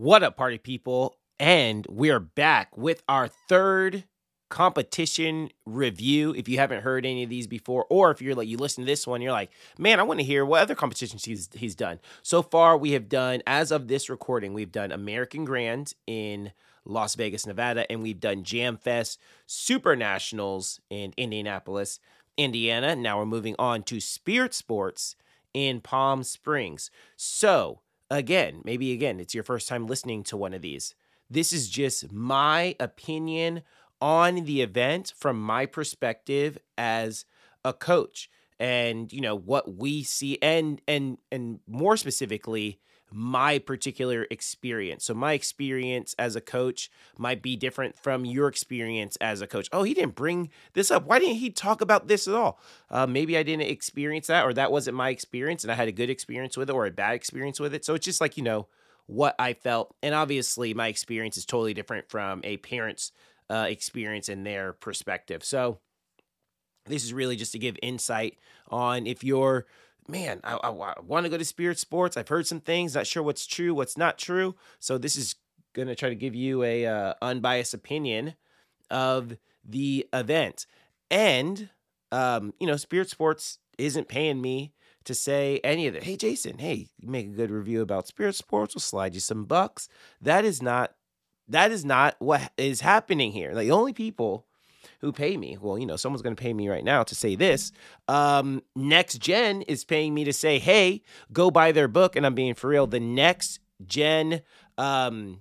What up, party people? And we're back with our third competition review. If you haven't heard any of these before, or if you're like you listen to this one, you're like, man, I want to hear what other competitions he's he's done. So far, we have done, as of this recording, we've done American Grand in Las Vegas, Nevada, and we've done Jam Fest Super Nationals in Indianapolis, Indiana. Now we're moving on to Spirit Sports in Palm Springs. So again, maybe again, it's your first time listening to one of these. This is just my opinion on the event from my perspective as a coach and you know what we see and and and more specifically my particular experience. So my experience as a coach might be different from your experience as a coach. Oh, he didn't bring this up. Why didn't he talk about this at all? Uh, maybe I didn't experience that, or that wasn't my experience, and I had a good experience with it or a bad experience with it. So it's just like you know what I felt, and obviously my experience is totally different from a parent's uh, experience and their perspective. So this is really just to give insight on if you're man, I, I, I want to go to Spirit Sports. I've heard some things, not sure what's true, what's not true. So this is gonna try to give you a uh, unbiased opinion of the event. And um, you know, Spirit Sports isn't paying me to say any of it. Hey, Jason, hey, you make a good review about Spirit Sports. We'll slide you some bucks. That is not that is not what is happening here. Like, the only people who pay me. Well, you know, someone's going to pay me right now to say this. Um, next Gen is paying me to say, hey, go buy their book. And I'm being for real. The Next Gen um,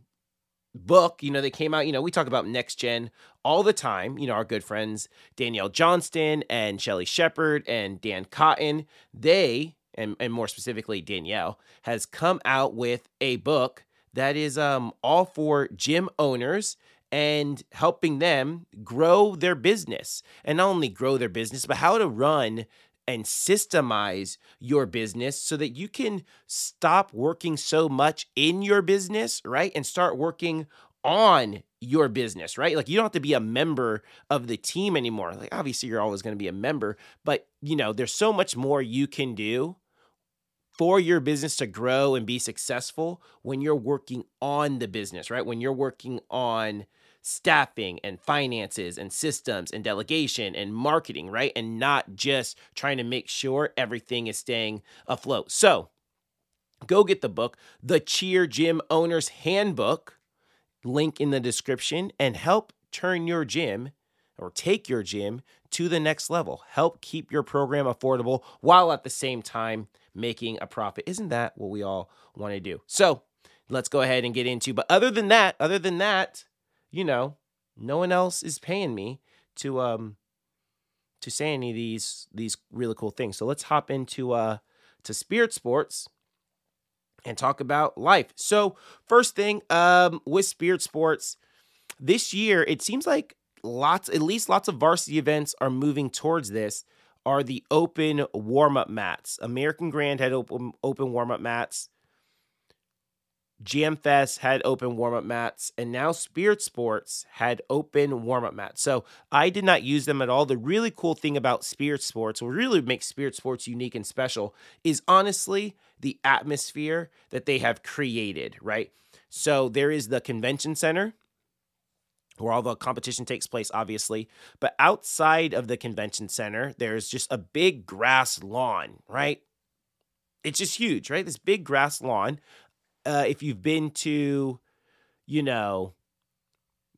book, you know, they came out, you know, we talk about Next Gen all the time. You know, our good friends Danielle Johnston and Shelly Shepard and Dan Cotton, they, and, and more specifically Danielle, has come out with a book that is um all for gym owners and helping them grow their business and not only grow their business, but how to run and systemize your business so that you can stop working so much in your business, right? And start working on your business, right? Like you don't have to be a member of the team anymore. Like obviously you're always going to be a member, but you know, there's so much more you can do for your business to grow and be successful when you're working on the business, right? When you're working on staffing and finances and systems and delegation and marketing, right? And not just trying to make sure everything is staying afloat. So go get the book, The Cheer Gym Owner's Handbook, link in the description, and help turn your gym or take your gym to the next level. Help keep your program affordable while at the same time making a profit. Isn't that what we all want to do? So let's go ahead and get into. But other than that, other than that, you know, no one else is paying me to um to say any of these these really cool things. So let's hop into uh to Spirit Sports and talk about life. So first thing um with Spirit Sports this year it seems like lots at least lots of varsity events are moving towards this are the open warm-up mats. American Grand had open open warm-up mats. Jamfest had open warm up mats, and now Spirit Sports had open warm up mats. So I did not use them at all. The really cool thing about Spirit Sports, what really makes Spirit Sports unique and special, is honestly the atmosphere that they have created, right? So there is the convention center where all the competition takes place, obviously. But outside of the convention center, there's just a big grass lawn, right? It's just huge, right? This big grass lawn uh, if you've been to, you know,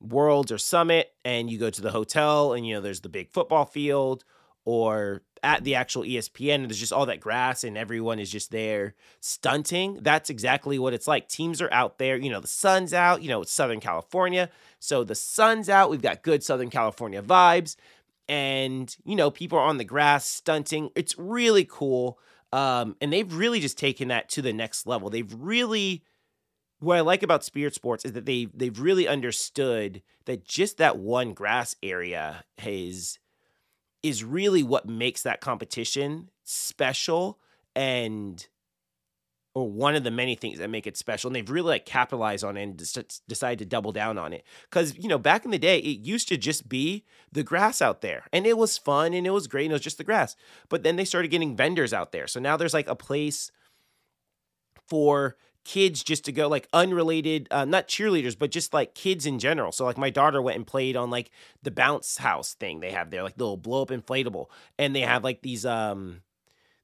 Worlds or Summit and you go to the hotel and, you know, there's the big football field or at the actual ESPN and there's just all that grass and everyone is just there stunting. That's exactly what it's like. Teams are out there, you know, the sun's out, you know, it's Southern California. So the sun's out. We've got good Southern California vibes and, you know, people are on the grass stunting. It's really cool. Um, and they've really just taken that to the next level. They've really what I like about Spirit Sports is that they they've really understood that just that one grass area is is really what makes that competition special and or one of the many things that make it special and they've really like capitalized on it and decided to double down on it. Because you know back in the day it used to just be the grass out there and it was fun and it was great and it was just the grass. But then they started getting vendors out there. So now there's like a place for kids just to go like unrelated uh, not cheerleaders but just like kids in general. So like my daughter went and played on like the bounce house thing they have there like the little blow up inflatable and they have like these um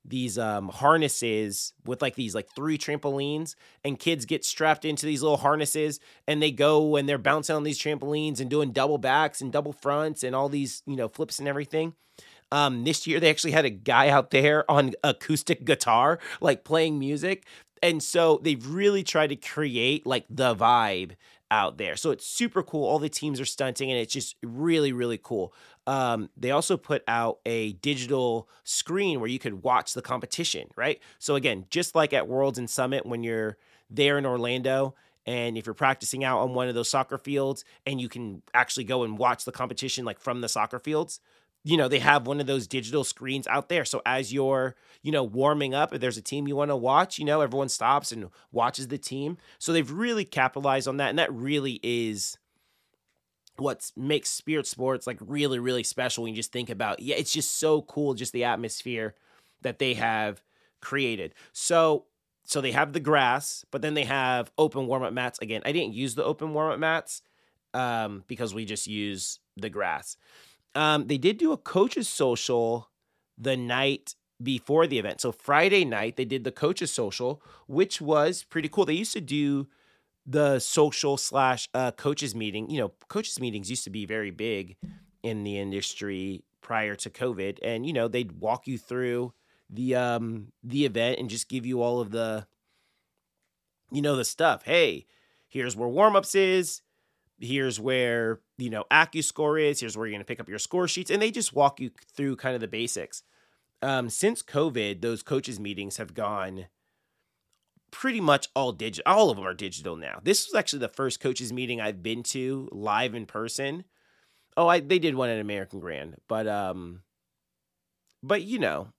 these um harnesses with like these like three trampolines and kids get strapped into these little harnesses and they go and they're bouncing on these trampolines and doing double backs and double fronts and all these you know flips and everything. Um this year they actually had a guy out there on acoustic guitar like playing music and so they've really tried to create like the vibe out there. So it's super cool. All the teams are stunting and it's just really, really cool. Um, they also put out a digital screen where you could watch the competition, right? So again, just like at Worlds and Summit when you're there in Orlando, and if you're practicing out on one of those soccer fields and you can actually go and watch the competition like from the soccer fields, you know, they have one of those digital screens out there. So as you're, you know, warming up, if there's a team you want to watch, you know, everyone stops and watches the team. So they've really capitalized on that. And that really is what makes spirit sports like really, really special when you just think about, yeah, it's just so cool, just the atmosphere that they have created. So so they have the grass, but then they have open warm up mats. Again, I didn't use the open warm up mats um, because we just use the grass. Um, they did do a coaches social the night before the event. So Friday night they did the coaches social, which was pretty cool. They used to do the social slash uh, coaches meeting. You know, coaches meetings used to be very big in the industry prior to COVID, and you know they'd walk you through the um the event and just give you all of the you know the stuff. Hey, here's where warmups is here's where you know AccuScore is here's where you're going to pick up your score sheets and they just walk you through kind of the basics. Um, since covid those coaches meetings have gone pretty much all digital all of them are digital now. This was actually the first coaches meeting i've been to live in person. Oh i they did one at american grand but um but you know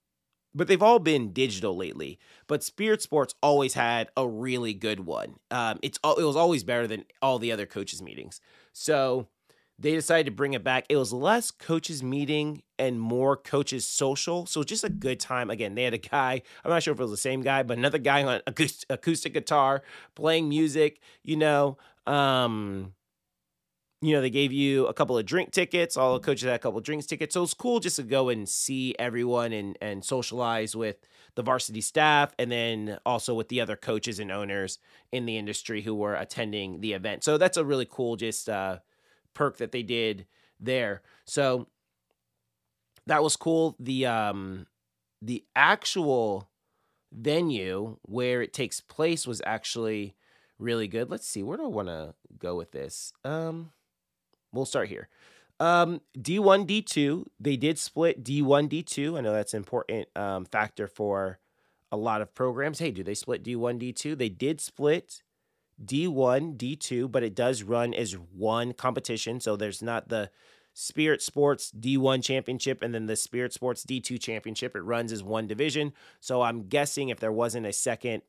but they've all been digital lately. But Spirit Sports always had a really good one. Um, it's it was always better than all the other coaches meetings. So they decided to bring it back. It was less coaches meeting and more coaches social. So just a good time. Again, they had a guy. I'm not sure if it was the same guy, but another guy on acoustic, acoustic guitar playing music. You know. Um, you know, they gave you a couple of drink tickets. All the coaches had a couple of drinks tickets. So it's cool just to go and see everyone and and socialize with the varsity staff and then also with the other coaches and owners in the industry who were attending the event. So that's a really cool just uh, perk that they did there. So that was cool. The um the actual venue where it takes place was actually really good. Let's see, where do I want to go with this? Um we'll start here. Um, D1, D2, they did split D1, D2. I know that's an important um, factor for a lot of programs. Hey, do they split D1, D2? They did split D1, D2, but it does run as one competition. So there's not the Spirit Sports D1 championship and then the Spirit Sports D2 championship. It runs as one division. So I'm guessing if there wasn't a second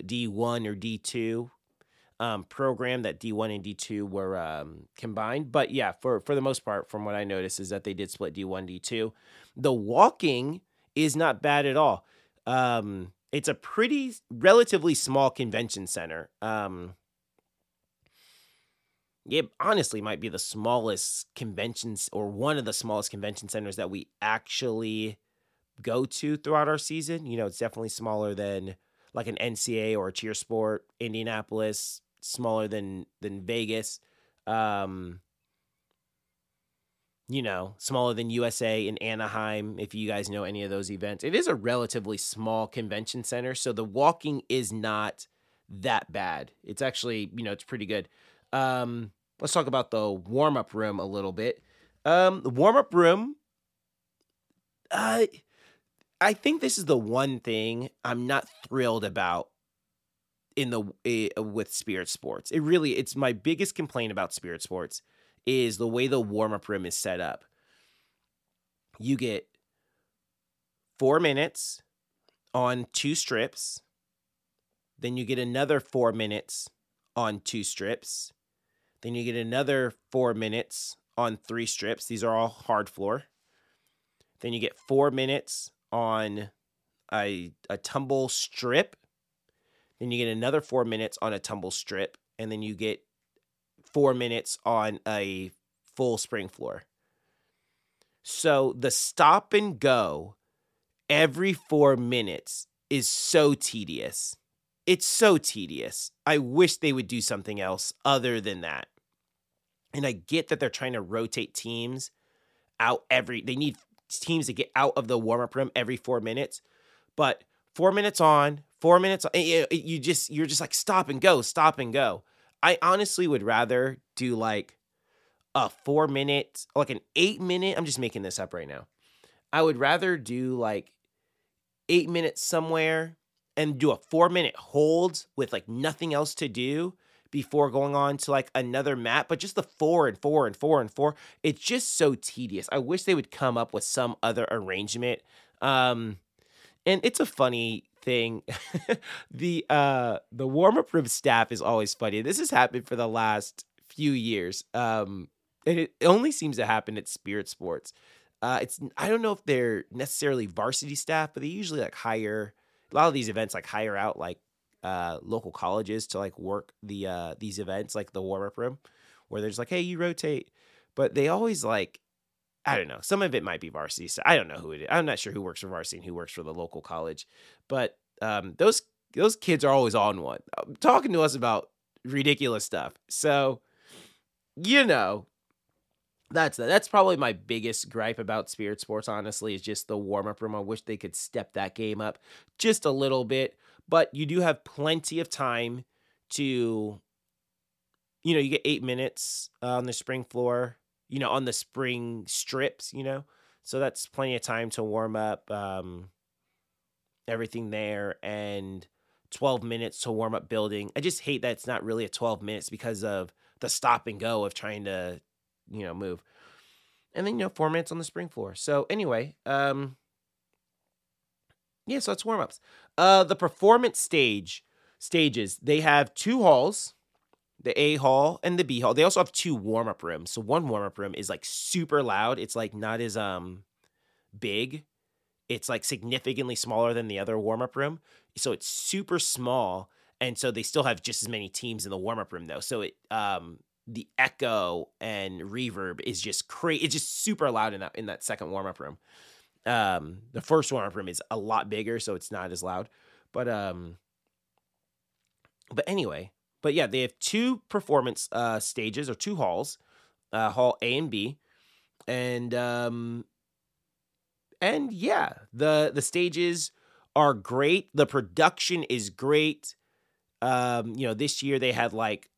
D1 or D2, um, program that D1 and D2 were um, combined. But yeah, for for the most part, from what I noticed, is that they did split D1, D2. The walking is not bad at all. Um, it's a pretty relatively small convention center. Um, it honestly might be the smallest conventions or one of the smallest convention centers that we actually go to throughout our season. You know, it's definitely smaller than like an NCA or a cheer sport, Indianapolis, smaller than than Vegas. Um, you know, smaller than USA in Anaheim, if you guys know any of those events. It is a relatively small convention center, so the walking is not that bad. It's actually, you know, it's pretty good. Um, let's talk about the warm up room a little bit. Um, the warm up room, uh, I think this is the one thing I'm not thrilled about in the uh, with spirit sports. It really it's my biggest complaint about spirit sports is the way the warm up room is set up. You get 4 minutes on two strips. Then you get another 4 minutes on two strips. Then you get another 4 minutes on three strips. These are all hard floor. Then you get 4 minutes on a a tumble strip then you get another four minutes on a tumble strip, and then you get four minutes on a full spring floor. So the stop and go every four minutes is so tedious. It's so tedious. I wish they would do something else other than that. And I get that they're trying to rotate teams out every, they need teams to get out of the warm up room every four minutes. But four minutes on, four minutes, you just, you're just like stop and go, stop and go. I honestly would rather do like a four minute, like an eight minute. I'm just making this up right now. I would rather do like eight minutes somewhere and do a four minute hold with like nothing else to do before going on to like another map, but just the four and four and four and four, it's just so tedious. I wish they would come up with some other arrangement. Um, and it's a funny thing. the uh the warm up room staff is always funny. This has happened for the last few years. Um, and it only seems to happen at Spirit Sports. Uh, it's I don't know if they're necessarily varsity staff, but they usually like hire a lot of these events like hire out like uh, local colleges to like work the uh, these events like the warm up room where there's like hey you rotate, but they always like I don't know some of it might be varsity. So I don't know who it is. I'm not sure who works for varsity and who works for the local college, but um, those those kids are always on one talking to us about ridiculous stuff. So you know that's that's probably my biggest gripe about Spirit Sports. Honestly, is just the warm up room. I wish they could step that game up just a little bit. But you do have plenty of time to, you know, you get eight minutes uh, on the spring floor. You know, on the spring strips. You know, so that's plenty of time to warm up um, everything there and 12 minutes to warm up building. I just hate that it's not really a 12 minutes because of the stop and go of trying to you know, move. And then, you know, four minutes on the spring floor. So anyway, um, yeah, so it's warm ups. Uh, the performance stage stages, they have two halls, the A hall and the B hall. They also have two warm up rooms. So one warm up room is like super loud. It's like not as um big. It's like significantly smaller than the other warm up room. So it's super small. And so they still have just as many teams in the warm up room though. So it um the echo and reverb is just crazy. It's just super loud in that in that second warm up room. Um, the first warm up room is a lot bigger, so it's not as loud. But um, but anyway, but yeah, they have two performance uh stages or two halls, uh, hall A and B, and um, and yeah, the the stages are great. The production is great. Um, you know, this year they had like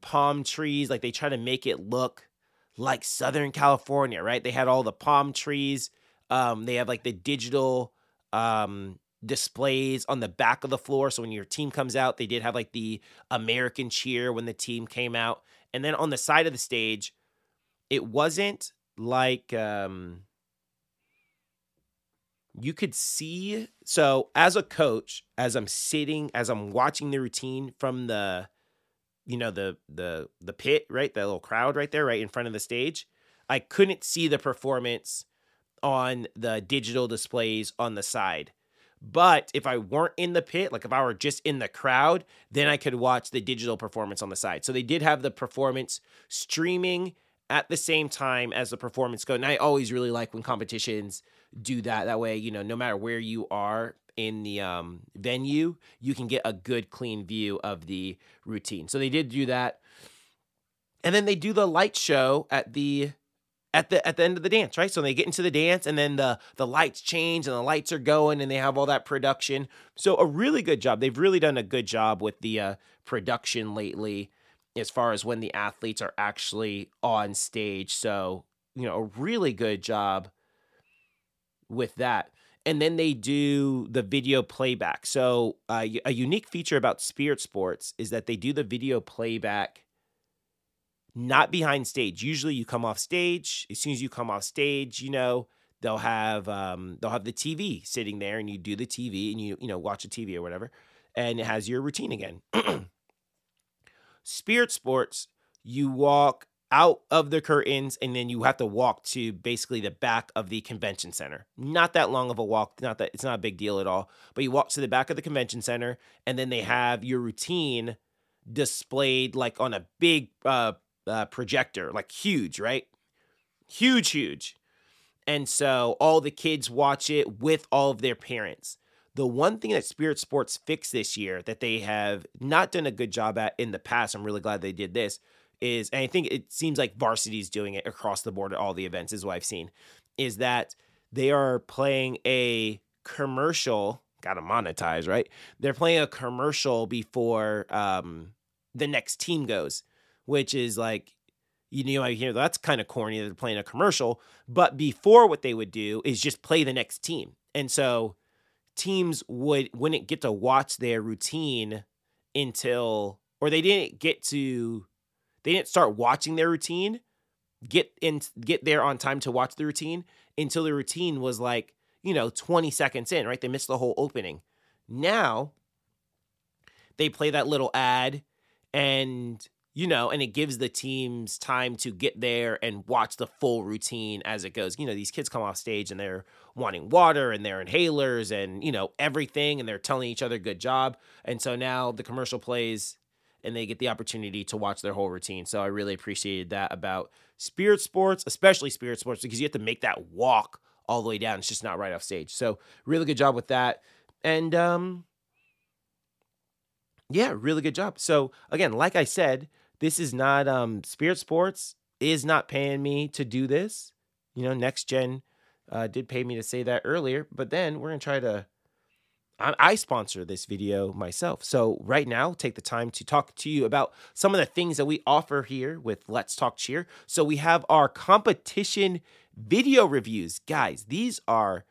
palm trees. Like they try to make it look like Southern California, right? They had all the palm trees. Um, they have like the digital um, displays on the back of the floor. So when your team comes out, they did have like the American cheer when the team came out. And then on the side of the stage, it wasn't like um, you could see. So as a coach, as I'm sitting, as I'm watching the routine from the you know the the the pit right the little crowd right there right in front of the stage i couldn't see the performance on the digital displays on the side but if i weren't in the pit like if i were just in the crowd then i could watch the digital performance on the side. So they did have the performance streaming at the same time as the performance go. And i always really like when competitions do that. That way you know no matter where you are in the um, venue, you can get a good, clean view of the routine. So they did do that, and then they do the light show at the at the at the end of the dance, right? So they get into the dance, and then the the lights change, and the lights are going, and they have all that production. So a really good job. They've really done a good job with the uh, production lately, as far as when the athletes are actually on stage. So you know, a really good job with that and then they do the video playback. So, uh, a unique feature about Spirit Sports is that they do the video playback not behind stage. Usually, you come off stage. As soon as you come off stage, you know they'll have um, they'll have the TV sitting there, and you do the TV, and you you know watch the TV or whatever, and it has your routine again. Spirit Sports, you walk out of the curtains and then you have to walk to basically the back of the convention center. Not that long of a walk, not that it's not a big deal at all, but you walk to the back of the convention center and then they have your routine displayed like on a big uh, uh projector, like huge, right? Huge, huge. And so all the kids watch it with all of their parents. The one thing that Spirit Sports fixed this year that they have not done a good job at in the past, I'm really glad they did this, is, and I think it seems like varsity's doing it across the board at all the events, is what I've seen, is that they are playing a commercial, gotta monetize, right? They're playing a commercial before um, the next team goes, which is like, you know, I hear that's kind of corny they're playing a commercial, but before what they would do is just play the next team. And so teams would wouldn't get to watch their routine until or they didn't get to they didn't start watching their routine get in get there on time to watch the routine until the routine was like you know 20 seconds in right they missed the whole opening now they play that little ad and you know, and it gives the teams time to get there and watch the full routine as it goes. You know, these kids come off stage and they're wanting water and their inhalers and, you know, everything, and they're telling each other good job. And so now the commercial plays and they get the opportunity to watch their whole routine. So I really appreciated that about Spirit Sports, especially Spirit Sports, because you have to make that walk all the way down. It's just not right off stage. So really good job with that. And um yeah, really good job. So again, like I said, this is not um Spirit Sports is not paying me to do this. You know, Next Gen uh, did pay me to say that earlier, but then we're gonna try to. I, I sponsor this video myself, so right now take the time to talk to you about some of the things that we offer here with Let's Talk Cheer. So we have our competition video reviews, guys. These are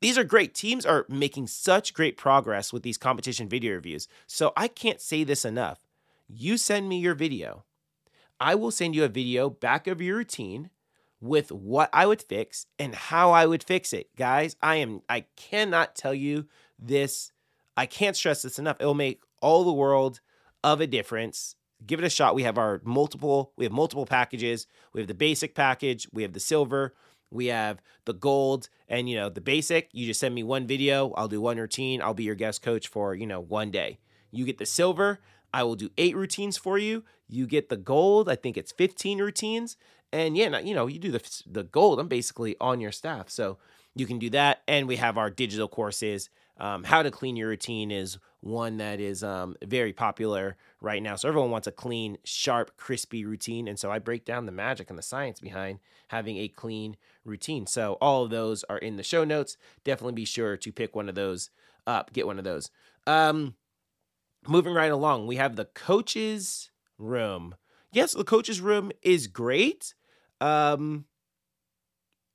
these are great. Teams are making such great progress with these competition video reviews. So I can't say this enough you send me your video. I will send you a video back of your routine with what I would fix and how I would fix it. Guys, I am I cannot tell you this. I can't stress this enough. It will make all the world of a difference. Give it a shot. We have our multiple we have multiple packages. We have the basic package, we have the silver, we have the gold and you know, the basic, you just send me one video, I'll do one routine, I'll be your guest coach for, you know, one day. You get the silver, I will do eight routines for you. You get the gold. I think it's 15 routines. And yeah, you know, you do the, the gold. I'm basically on your staff. So you can do that. And we have our digital courses. Um, how to clean your routine is one that is um, very popular right now. So everyone wants a clean, sharp, crispy routine. And so I break down the magic and the science behind having a clean routine. So all of those are in the show notes. Definitely be sure to pick one of those up, get one of those. Um, moving right along, we have the coaches room. Yes, the coaches room is great. Um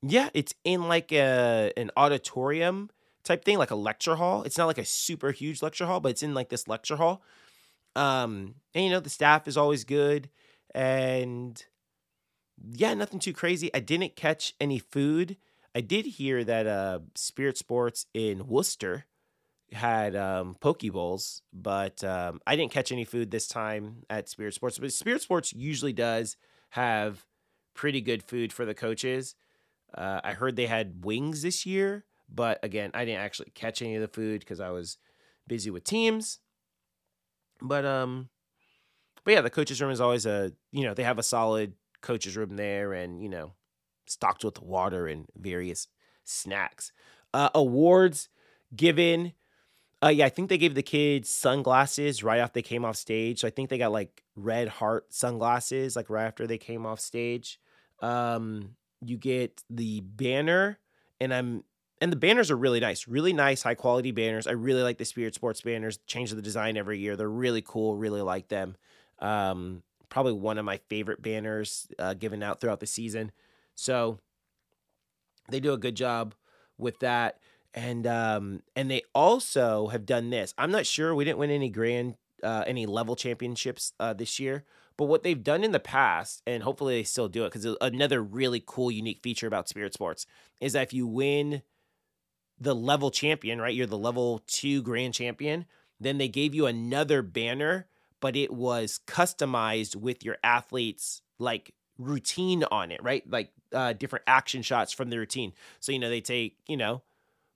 yeah, it's in like a an auditorium type thing, like a lecture hall. It's not like a super huge lecture hall, but it's in like this lecture hall. Um and you know, the staff is always good and yeah, nothing too crazy. I didn't catch any food. I did hear that uh Spirit Sports in Worcester had um, poke bowls, but um, I didn't catch any food this time at Spirit Sports. But Spirit Sports usually does have pretty good food for the coaches. Uh, I heard they had wings this year, but again, I didn't actually catch any of the food because I was busy with teams. But um, but yeah, the coaches room is always a you know they have a solid coaches room there, and you know stocked with water and various snacks. Uh, awards given uh, yeah, I think they gave the kids sunglasses right after they came off stage. So I think they got like red heart sunglasses like right after they came off stage. Um, you get the banner, and I'm and the banners are really nice, really nice, high quality banners. I really like the Spirit Sports banners. Change the design every year. They're really cool. Really like them. Um, probably one of my favorite banners uh, given out throughout the season. So they do a good job with that and um and they also have done this. I'm not sure we didn't win any grand uh, any level championships uh, this year, but what they've done in the past, and hopefully they still do it, because another really cool, unique feature about Spirit Sports is that if you win the level champion, right, you're the level two grand champion, then they gave you another banner, but it was customized with your athlete's like routine on it, right? Like uh, different action shots from the routine. So you know they take you know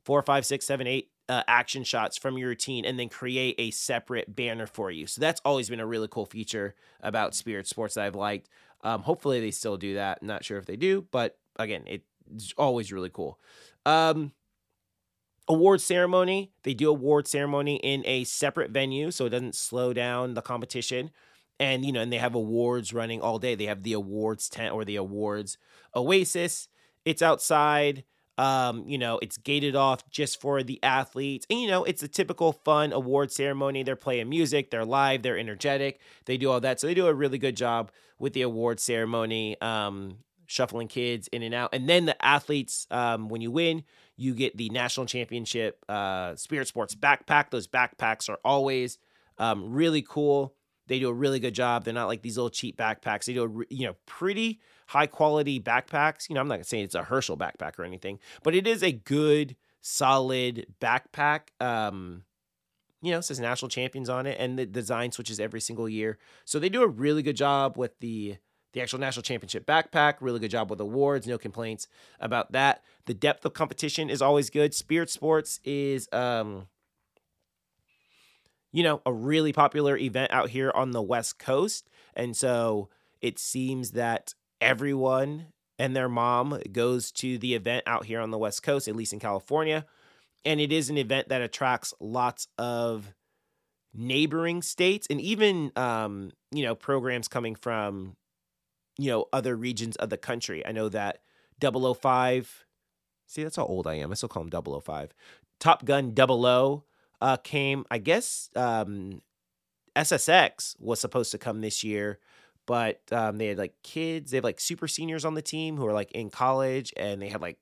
four, five, six, seven, eight uh, action shots from your routine and then create a separate banner for you. So that's always been a really cool feature about Spirit Sports that I've liked. Um, hopefully they still do that. Not sure if they do, but again, it's always really cool. Um, award ceremony. They do award ceremony in a separate venue, so it doesn't slow down the competition. And you know, and they have awards running all day. They have the awards tent or the awards oasis. It's outside. Um, you know, it's gated off just for the athletes. And, you know, it's a typical fun award ceremony. They're playing music, they're live, they're energetic, they do all that. So they do a really good job with the award ceremony, um, shuffling kids in and out. And then the athletes, um, when you win, you get the national championship uh, Spirit Sports backpack. Those backpacks are always um, really cool. They do a really good job. They're not like these little cheap backpacks. They do a, you know, pretty high quality backpacks. You know, I'm not saying it's a Herschel backpack or anything, but it is a good, solid backpack. Um, you know, says national champions on it, and the design switches every single year. So they do a really good job with the the actual national championship backpack. Really good job with awards. No complaints about that. The depth of competition is always good. Spirit Sports is um you know, a really popular event out here on the West Coast. And so it seems that everyone and their mom goes to the event out here on the West Coast, at least in California. And it is an event that attracts lots of neighboring states and even, um, you know, programs coming from, you know, other regions of the country. I know that 005, see, that's how old I am. I still call him 005. Top Gun 00 uh, came, I guess, um, SSX was supposed to come this year but um, they had like kids. They have like super seniors on the team who are like in college, and they had like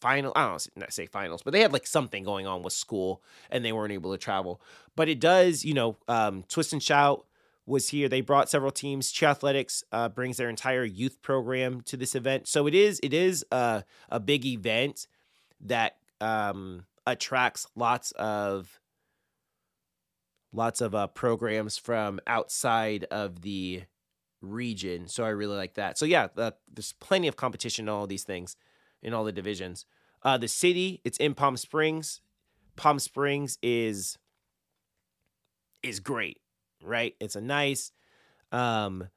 final. I don't know, say finals, but they had like something going on with school, and they weren't able to travel. But it does, you know, um, Twist and Shout was here. They brought several teams. Cheer Athletics uh, brings their entire youth program to this event, so it is it is a a big event that um, attracts lots of lots of uh, programs from outside of the region. So I really like that. So yeah, the, there's plenty of competition in all these things, in all the divisions. Uh, the city, it's in Palm Springs. Palm Springs is is great, right? It's a nice, um,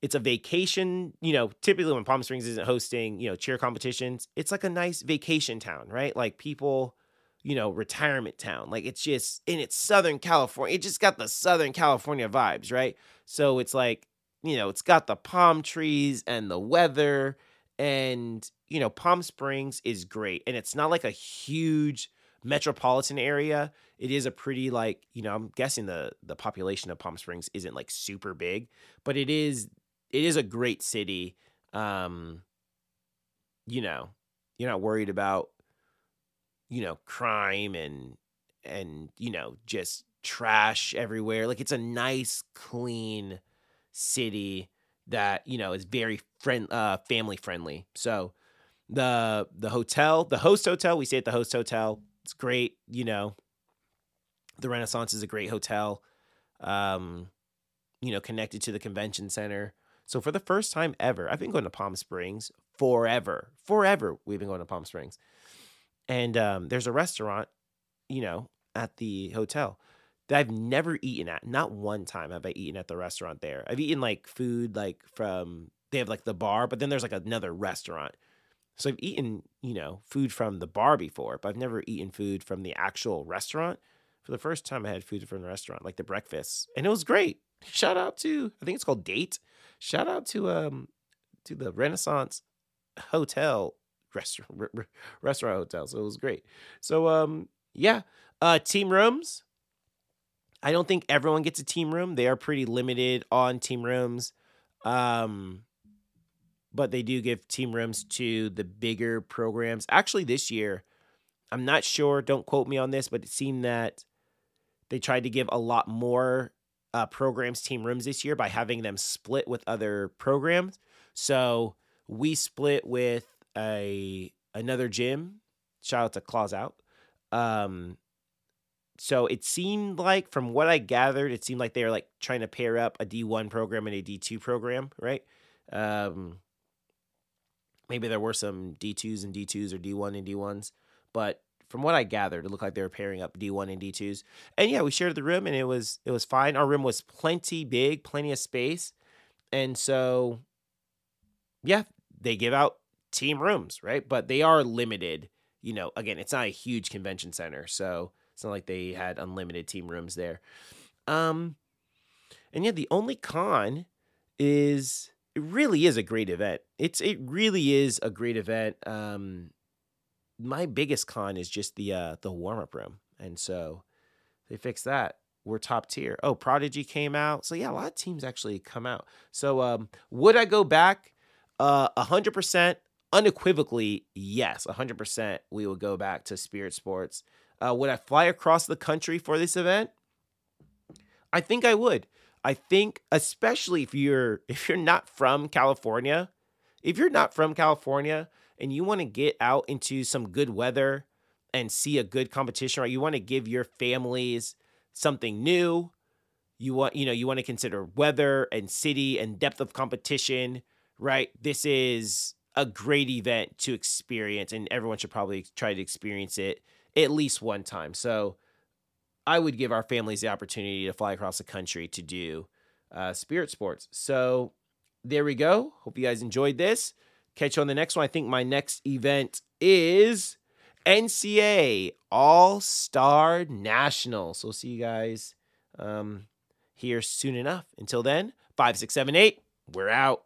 it's a vacation. You know, typically when Palm Springs isn't hosting, you know, cheer competitions, it's like a nice vacation town, right? Like people, you know, retirement town. Like it's just in it's Southern California. It just got the Southern California vibes, right? So it's like you know, it's got the palm trees and the weather and you know, Palm Springs is great and it's not like a huge metropolitan area. It is a pretty like, you know, I'm guessing the the population of Palm Springs isn't like super big, but it is it is a great city. Um you know, you're not worried about you know, crime and and you know, just trash everywhere. Like it's a nice clean city that you know is very friend uh, family friendly. So the the hotel, the host hotel, we stay at the host hotel. It's great, you know. The Renaissance is a great hotel. Um, you know, connected to the convention center. So for the first time ever, I've been going to Palm Springs forever. Forever we've been going to Palm Springs. And um, there's a restaurant, you know, at the hotel that I've never eaten at. Not one time have I eaten at the restaurant there. I've eaten like food like from they have like the bar, but then there's like another restaurant. So I've eaten, you know, food from the bar before, but I've never eaten food from the actual restaurant. For the first time I had food from the restaurant, like the breakfast, and it was great. Shout out to I think it's called Date. Shout out to um to the Renaissance Hotel restaurant restaurant hotel. So it was great. So um yeah, uh team rooms I don't think everyone gets a team room. They are pretty limited on team rooms. Um, but they do give team rooms to the bigger programs. Actually, this year, I'm not sure, don't quote me on this, but it seemed that they tried to give a lot more uh, programs team rooms this year by having them split with other programs. So we split with a another gym. Shout out to Claws Out. Um, so it seemed like from what I gathered, it seemed like they were like trying to pair up a D1 program and a D2 program, right? Um, maybe there were some D2s and D2s or D1 and D1s, but from what I gathered, it looked like they were pairing up D1 and D2s. And yeah, we shared the room and it was it was fine. Our room was plenty big, plenty of space. And so yeah, they give out team rooms, right? But they are limited. You know, again, it's not a huge convention center, so it's not like they had unlimited team rooms there. Um and yeah, the only con is it really is a great event. It's it really is a great event. Um my biggest con is just the uh the warm up room. And so they fixed that. We're top tier. Oh, Prodigy came out. So yeah, a lot of teams actually come out. So um would I go back? Uh 100% unequivocally yes. 100% we will go back to Spirit Sports. Uh would I fly across the country for this event? I think I would. I think especially if you're if you're not from California, if you're not from California and you want to get out into some good weather and see a good competition, right? You want to give your families something new. You want, you know, you want to consider weather and city and depth of competition, right? This is a great event to experience, and everyone should probably try to experience it at least one time. So I would give our families the opportunity to fly across the country to do uh, spirit sports. So there we go. Hope you guys enjoyed this. Catch you on the next one. I think my next event is NCA All Star National. So we'll see you guys um, here soon enough. Until then, 5678, we're out.